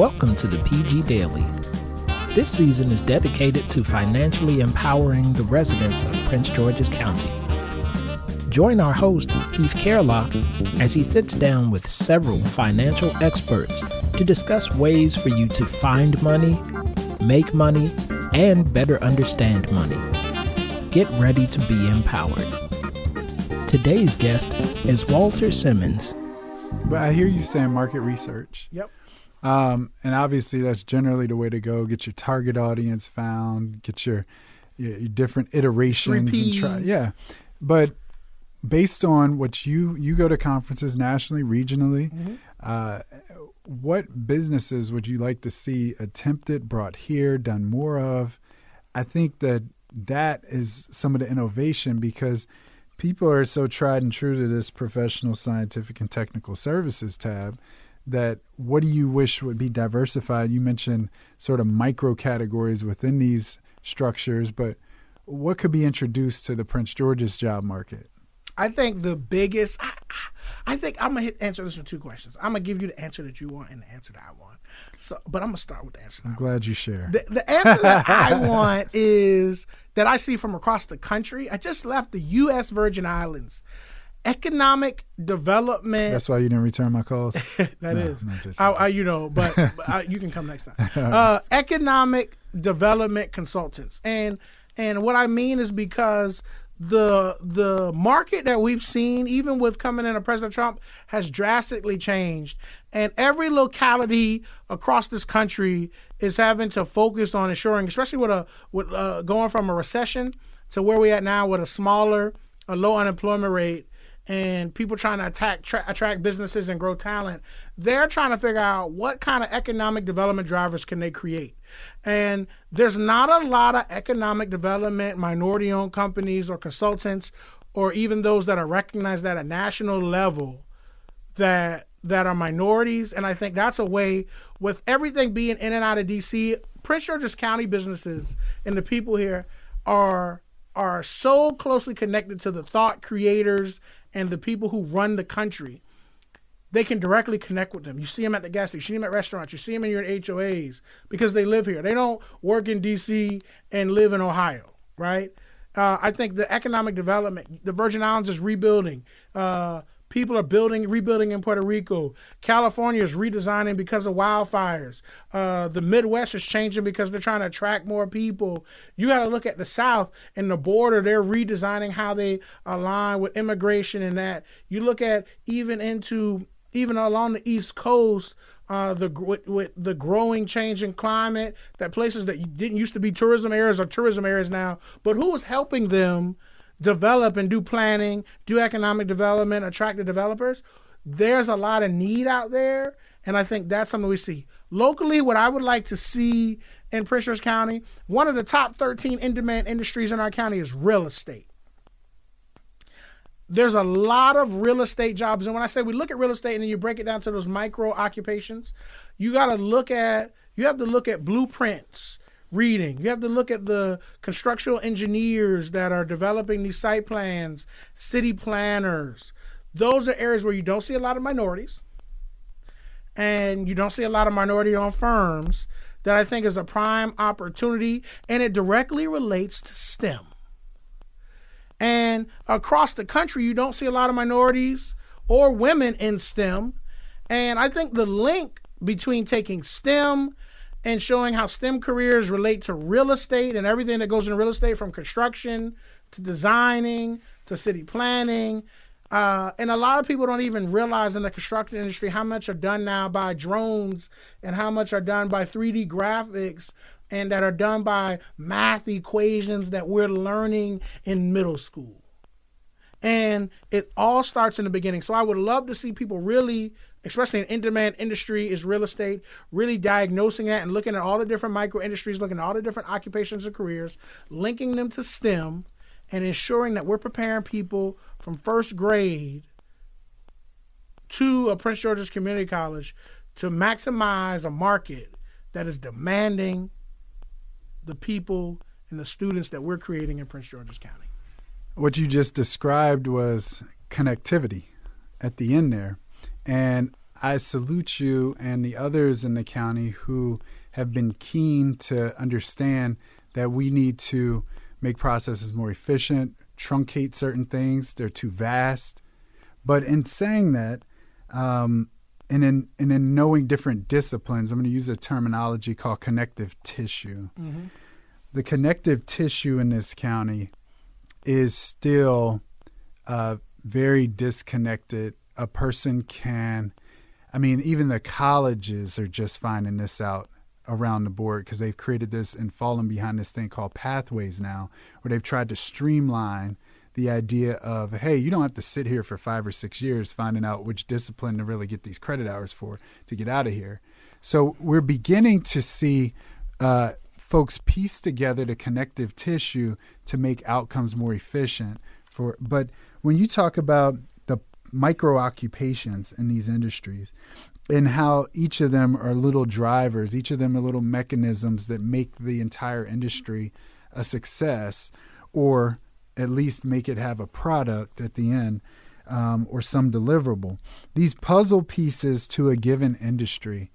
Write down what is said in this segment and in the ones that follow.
Welcome to the PG Daily. This season is dedicated to financially empowering the residents of Prince George's County. Join our host, Heath Carlock, as he sits down with several financial experts to discuss ways for you to find money, make money, and better understand money. Get ready to be empowered. Today's guest is Walter Simmons. But I hear you saying market research. Yep. Um, and obviously, that's generally the way to go. Get your target audience found. Get your your, your different iterations and try. Yeah, but based on what you you go to conferences nationally, regionally. Mm-hmm. Uh, what businesses would you like to see attempted, brought here, done more of? I think that that is some of the innovation because people are so tried and true to this professional, scientific, and technical services tab that what do you wish would be diversified? You mentioned sort of micro categories within these structures, but what could be introduced to the Prince George's job market? I think the biggest. I, I think I'm gonna hit, answer this with two questions. I'm gonna give you the answer that you want and the answer that I want. So, but I'm gonna start with the answer. That I'm glad you share. The, the answer that I want is that I see from across the country. I just left the U.S. Virgin Islands. Economic development. That's why you didn't return my calls. That No, is, I, I, you know, but, but uh, you can come next time. Uh, economic development consultants, and and what I mean is because the the market that we've seen, even with coming in of President Trump, has drastically changed, and every locality across this country is having to focus on ensuring, especially with a with uh, going from a recession to where we at now with a smaller, a low unemployment rate and people trying to attack, tra- attract businesses and grow talent, they're trying to figure out what kind of economic development drivers can they create. And there's not a lot of economic development minority owned companies or consultants or even those that are recognized at a national level that that are minorities and I think that's a way with everything being in and out of DC, Prince George's County businesses and the people here are are so closely connected to the thought creators and the people who run the country. They can directly connect with them. You see them at the gas station, you see them at restaurants, you see them in your HOAs because they live here. They don't work in DC and live in Ohio, right? Uh, I think the economic development, the Virgin Islands is rebuilding. Uh, people are building, rebuilding in Puerto Rico. California is redesigning because of wildfires. Uh, the Midwest is changing because they're trying to attract more people. You got to look at the South and the border. They're redesigning how they align with immigration and that. You look at even into even along the East Coast. Uh, the with, with the growing change in climate, that places that didn't used to be tourism areas are tourism areas now. But who is helping them develop and do planning, do economic development, attract the developers? There's a lot of need out there, and I think that's something we see locally. What I would like to see in Prince County, one of the top 13 in-demand industries in our county is real estate there's a lot of real estate jobs. And when I say we look at real estate and then you break it down to those micro occupations, you got to look at, you have to look at blueprints reading. You have to look at the constructional engineers that are developing these site plans, city planners. Those are areas where you don't see a lot of minorities and you don't see a lot of minority owned firms that I think is a prime opportunity and it directly relates to STEM. And across the country, you don't see a lot of minorities or women in STEM. And I think the link between taking STEM and showing how STEM careers relate to real estate and everything that goes in real estate from construction to designing to city planning. Uh, and a lot of people don't even realize in the construction industry how much are done now by drones and how much are done by 3D graphics and that are done by math equations that we're learning in middle school. And it all starts in the beginning. So I would love to see people really, especially in an in-demand industry is real estate, really diagnosing that and looking at all the different micro industries, looking at all the different occupations and careers, linking them to STEM, and ensuring that we're preparing people from first grade to a Prince George's Community College to maximize a market that is demanding the people and the students that we're creating in Prince George's County. What you just described was connectivity at the end there. And I salute you and the others in the county who have been keen to understand that we need to make processes more efficient, truncate certain things, they're too vast. But in saying that, um, and in and in knowing different disciplines, I'm going to use a terminology called connective tissue. Mm-hmm. The connective tissue in this county is still uh, very disconnected. A person can, I mean, even the colleges are just finding this out around the board because they've created this and fallen behind this thing called pathways now, where they've tried to streamline the idea of, hey, you don't have to sit here for five or six years finding out which discipline to really get these credit hours for to get out of here. So we're beginning to see uh, folks piece together the connective tissue to make outcomes more efficient. For but when you talk about micro occupations in these industries, and how each of them are little drivers, each of them are little mechanisms that make the entire industry a success, or at least make it have a product at the end um, or some deliverable. These puzzle pieces to a given industry,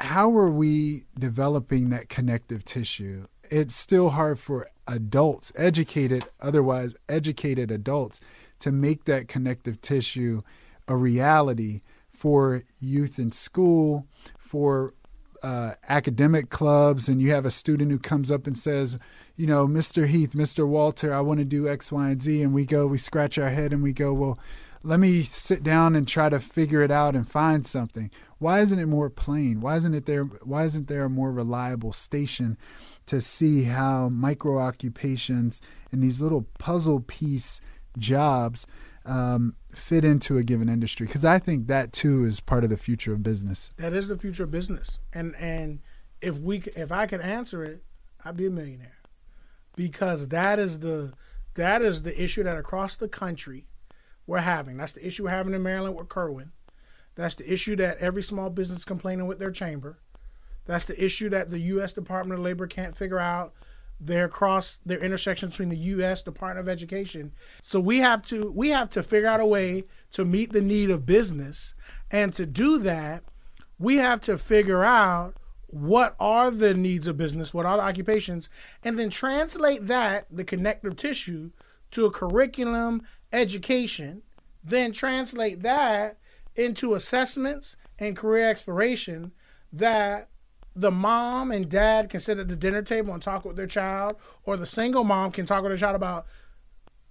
how are we developing that connective tissue? It's still hard for adults, educated, otherwise educated adults, to make that connective tissue a reality for youth in school, for uh, academic clubs, and you have a student who comes up and says, you know, Mr. Heath, Mr. Walter, I want to do X, Y, and Z. And we go, we scratch our head and we go, well, let me sit down and try to figure it out and find something. Why isn't it more plain? Why isn't it there? Why isn't there a more reliable station to see how micro occupations and these little puzzle piece jobs um, fit into a given industry because I think that too is part of the future of business. That is the future of business, and and if we if I could answer it, I'd be a millionaire because that is the that is the issue that across the country we're having. That's the issue we're having in Maryland with Kirwan. That's the issue that every small business complaining with their chamber. That's the issue that the U.S. Department of Labor can't figure out their cross their intersection between the U.S. Department of Education. So we have to we have to figure out a way to meet the need of business, and to do that, we have to figure out what are the needs of business, what are the occupations, and then translate that the connective tissue to a curriculum education, then translate that into assessments and career exploration that the mom and dad can sit at the dinner table and talk with their child, or the single mom can talk with their child about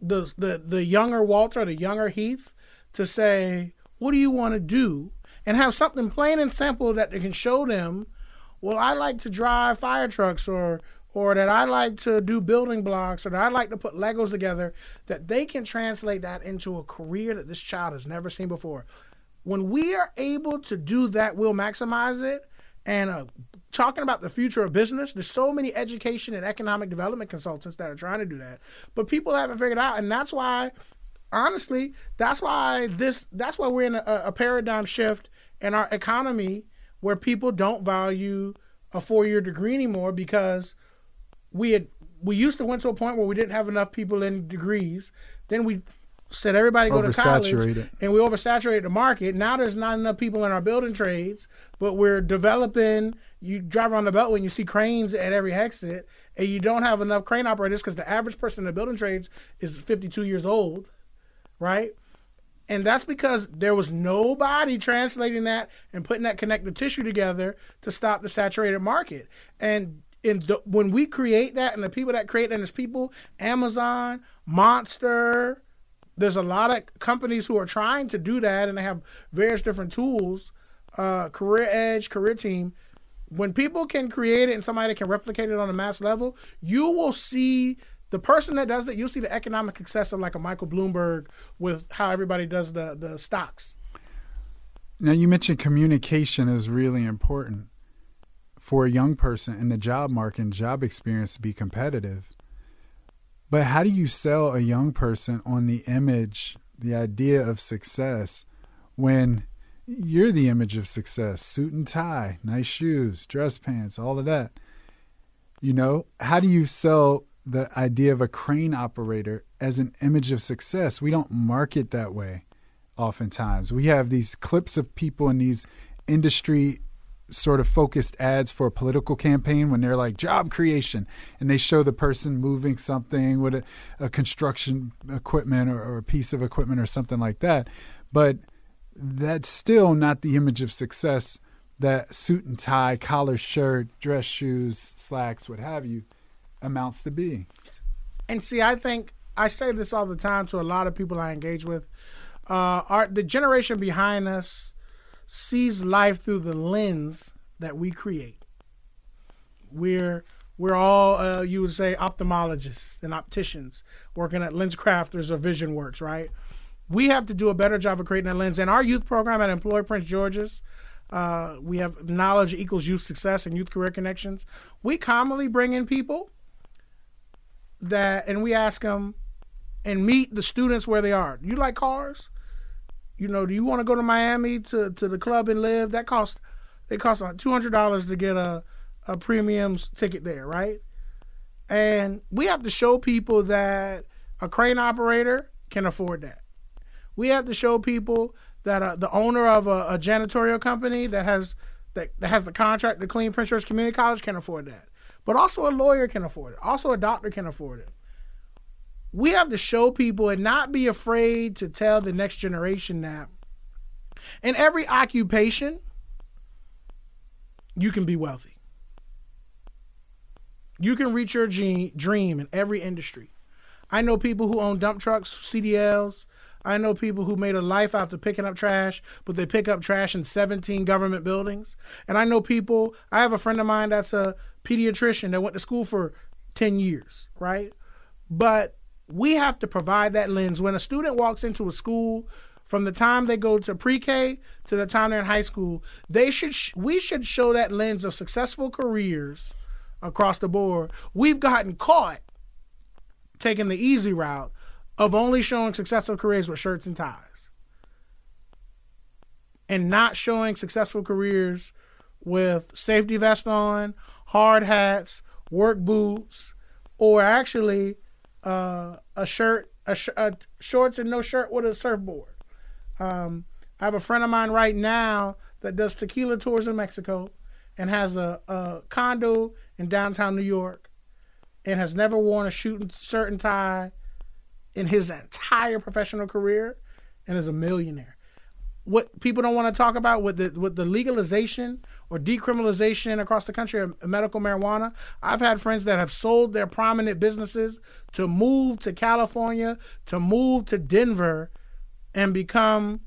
the the the younger Walter, the younger Heath, to say, what do you want to do, and have something plain and simple that they can show them. Well, I like to drive fire trucks, or or that I like to do building blocks, or that I like to put Legos together. That they can translate that into a career that this child has never seen before. When we are able to do that, we'll maximize it and uh, talking about the future of business, there's so many education and economic development consultants that are trying to do that, but people haven't figured out, and that's why, honestly, that's why this, that's why we're in a, a paradigm shift in our economy where people don't value a four-year degree anymore because we had we used to went to a point where we didn't have enough people in degrees. Then we said everybody go to college, and we oversaturated the market. Now there's not enough people in our building trades, but we're developing. You drive around the beltway and you see cranes at every exit, and you don't have enough crane operators because the average person in the building trades is 52 years old, right? And that's because there was nobody translating that and putting that connective tissue together to stop the saturated market. And in the, when we create that, and the people that create that is people, Amazon, Monster, there's a lot of companies who are trying to do that, and they have various different tools. Uh, career Edge, Career Team. When people can create it and somebody can replicate it on a mass level, you will see the person that does it. You'll see the economic success of like a Michael Bloomberg with how everybody does the the stocks. Now you mentioned communication is really important for a young person in the job market and job experience to be competitive. But how do you sell a young person on the image, the idea of success, when you're the image of success? Suit and tie, nice shoes, dress pants, all of that. You know, how do you sell the idea of a crane operator as an image of success? We don't market that way. oftentimes. We have these clips of people in these industry sort of focused ads for a political campaign when they're like job creation and they show the person moving something with a, a construction equipment or, or, a piece of equipment or something like that. But that's still not the image of success that suit and tie, collar shirt, dress shoes, slacks, what have you, amounts to be. And see, I think I say this all the time to a lot of people I engage with. Uh, our the generation behind us sees life through the lens that we create. We're we're all uh, you would say ophthalmologists and opticians working at LensCrafters or Vision Works, right? We have to do a better job of creating that lens. And our youth program at Employ Prince George's, uh, we have knowledge equals youth success and youth career connections. We commonly bring in people that, and we ask them and meet the students where they are. You like cars? You know, do you want to go to Miami to, to the club and live? That cost it costs like two hundred dollars to get a a premium ticket there, right? And we have to show people that a crane operator can afford that. We have to show people that uh, the owner of a, a, janitorial company that has that, that has the contract to clean Prince George Community College can afford that. But also a lawyer can afford it. Also a doctor can afford it we have to show people and not be afraid to tell the next generation that in every occupation, you can be wealthy. You can reach your dream in every industry. I know people who own dump trucks, CDLs. I know people who made a life after picking up trash, but they pick up trash in 17 government buildings. And I know people, I have a friend of mine that's a pediatrician that went to school for 10 years, right? But we have to provide that lens. When a student walks into a school from the time they go to pre-K to the time they're in high school they should sh- we should show that lens of successful careers across the board. We've gotten caught taking the easy route of only showing successful careers with shirts and ties and not showing successful careers with safety vest on hard hats work boots or actually uh, a shirt, a, sh- a, shorts and no shirt with a surfboard. Um, I have a friend of mine right now that does tequila tours in Mexico and has a, a condo in downtown New York and has never worn a shooting shirt and tie in his entire professional career and is a millionaire. What people don't want to talk about with the with the legalization or decriminalization across the country of medical marijuana. I've had friends that have sold their prominent businesses to move to California, to move to Denver, and become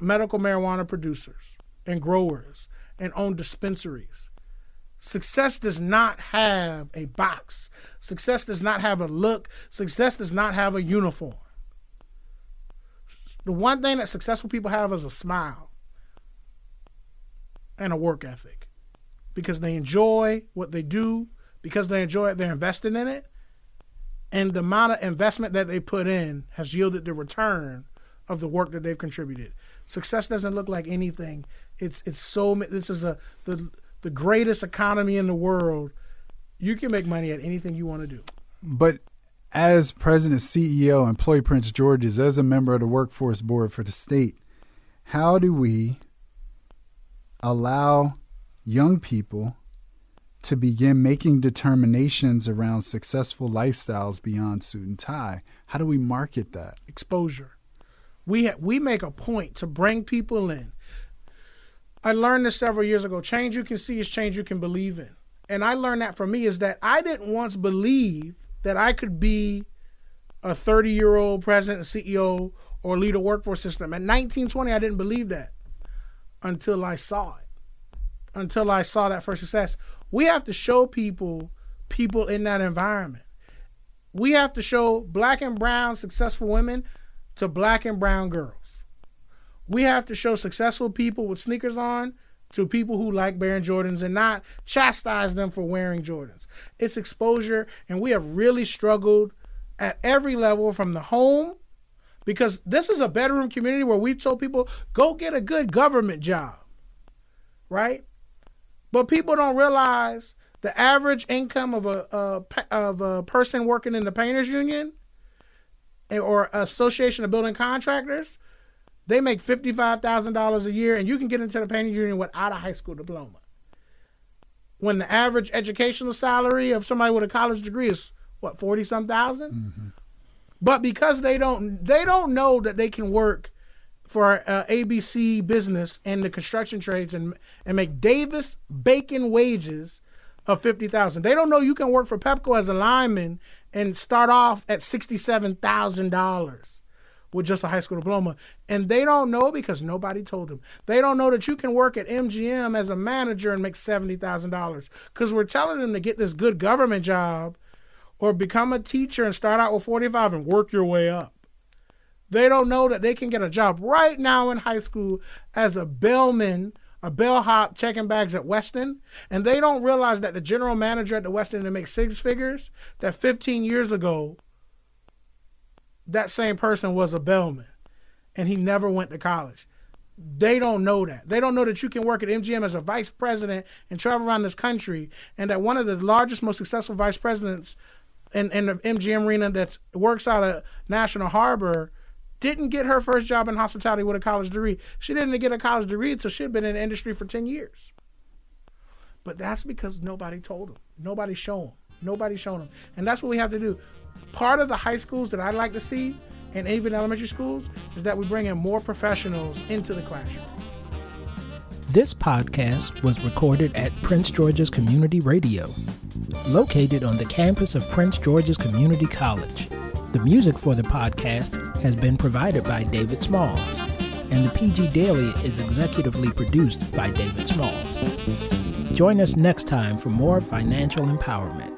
medical marijuana producers and growers and own dispensaries. Success does not have a box. Success does not have a look. Success does not have a uniform. The one thing that successful people have is a smile and a work ethic because they enjoy what they do, because they enjoy it, they're invested in it. And the amount of investment that they put in has yielded the return of the work that they've contributed. Success doesn't look like anything. It's it's so this is a the the greatest economy in the world. You can make money at anything you want to do. But as president, CEO, Employ Prince George's, as a member of the workforce board for the state, how do we allow young people to begin making determinations around successful lifestyles beyond suit and tie. How do we market that? Exposure. We ha- we make a point to bring people in. I learned this several years ago. Change you can see is change you can believe in. And I learned that for me is that I didn't once believe that I could be a 30 year old president CEO or lead a workforce system. At 1920, I didn't believe that until I saw it, until I saw that first success. We have to show people people in that environment. We have to show black and brown successful women to black and brown girls. We have to show successful people with sneakers on to people who like wearing Jordans and not chastise them for wearing Jordans. It's exposure, and we have really struggled at every level from the home because this is a bedroom community where we've told people go get a good government job, right? But people don't realize the average income of a, a of a person working in the painters union or association of building contractors They make $55,000 a year, and you can get into the painting union without a high school diploma. When the average educational salary of somebody with a college degree is what forty some 1000 mm-hmm. But because they don't they don't know that they can work for uh, ABC business and the construction trades and and make Davis Bacon wages of fifty thousand. They don't know you can work for Pepco as a lineman and start off at sixty seven thousand dollars with just a high school diploma. And they don't know because nobody told them. They don't know that you can work at MGM as a manager and make $70,000 because we're telling them to get this good government job or become a teacher and start out with 45 and work your way up. They don't know that they can get a job right now in high school as a bellman, a bellhop checking bags at Westin, and they don't realize that the general manager at the Westin that makes six figures, that 15 years ago that same person was a bellman and he never went to college. They don't know that. They don't know that you can work at MGM as a vice president and travel around this country, and that one of the largest, most successful vice presidents in, in the MGM arena that works out of National Harbor didn't get her first job in hospitality with a college degree. She didn't get a college degree until she'd been in the industry for 10 years. But that's because nobody told them. Nobody showed them. Nobody showed them. And that's what we have to do part of the high schools that I'd like to see, and even elementary schools, is that we bring in more professionals into the classroom. This podcast was recorded at Prince George's Community Radio, located on the campus of Prince George's Community College. The music for the podcast has been provided by David Smalls, and the PG Daily is executively produced by David Smalls. Join us next time for more financial empowerment.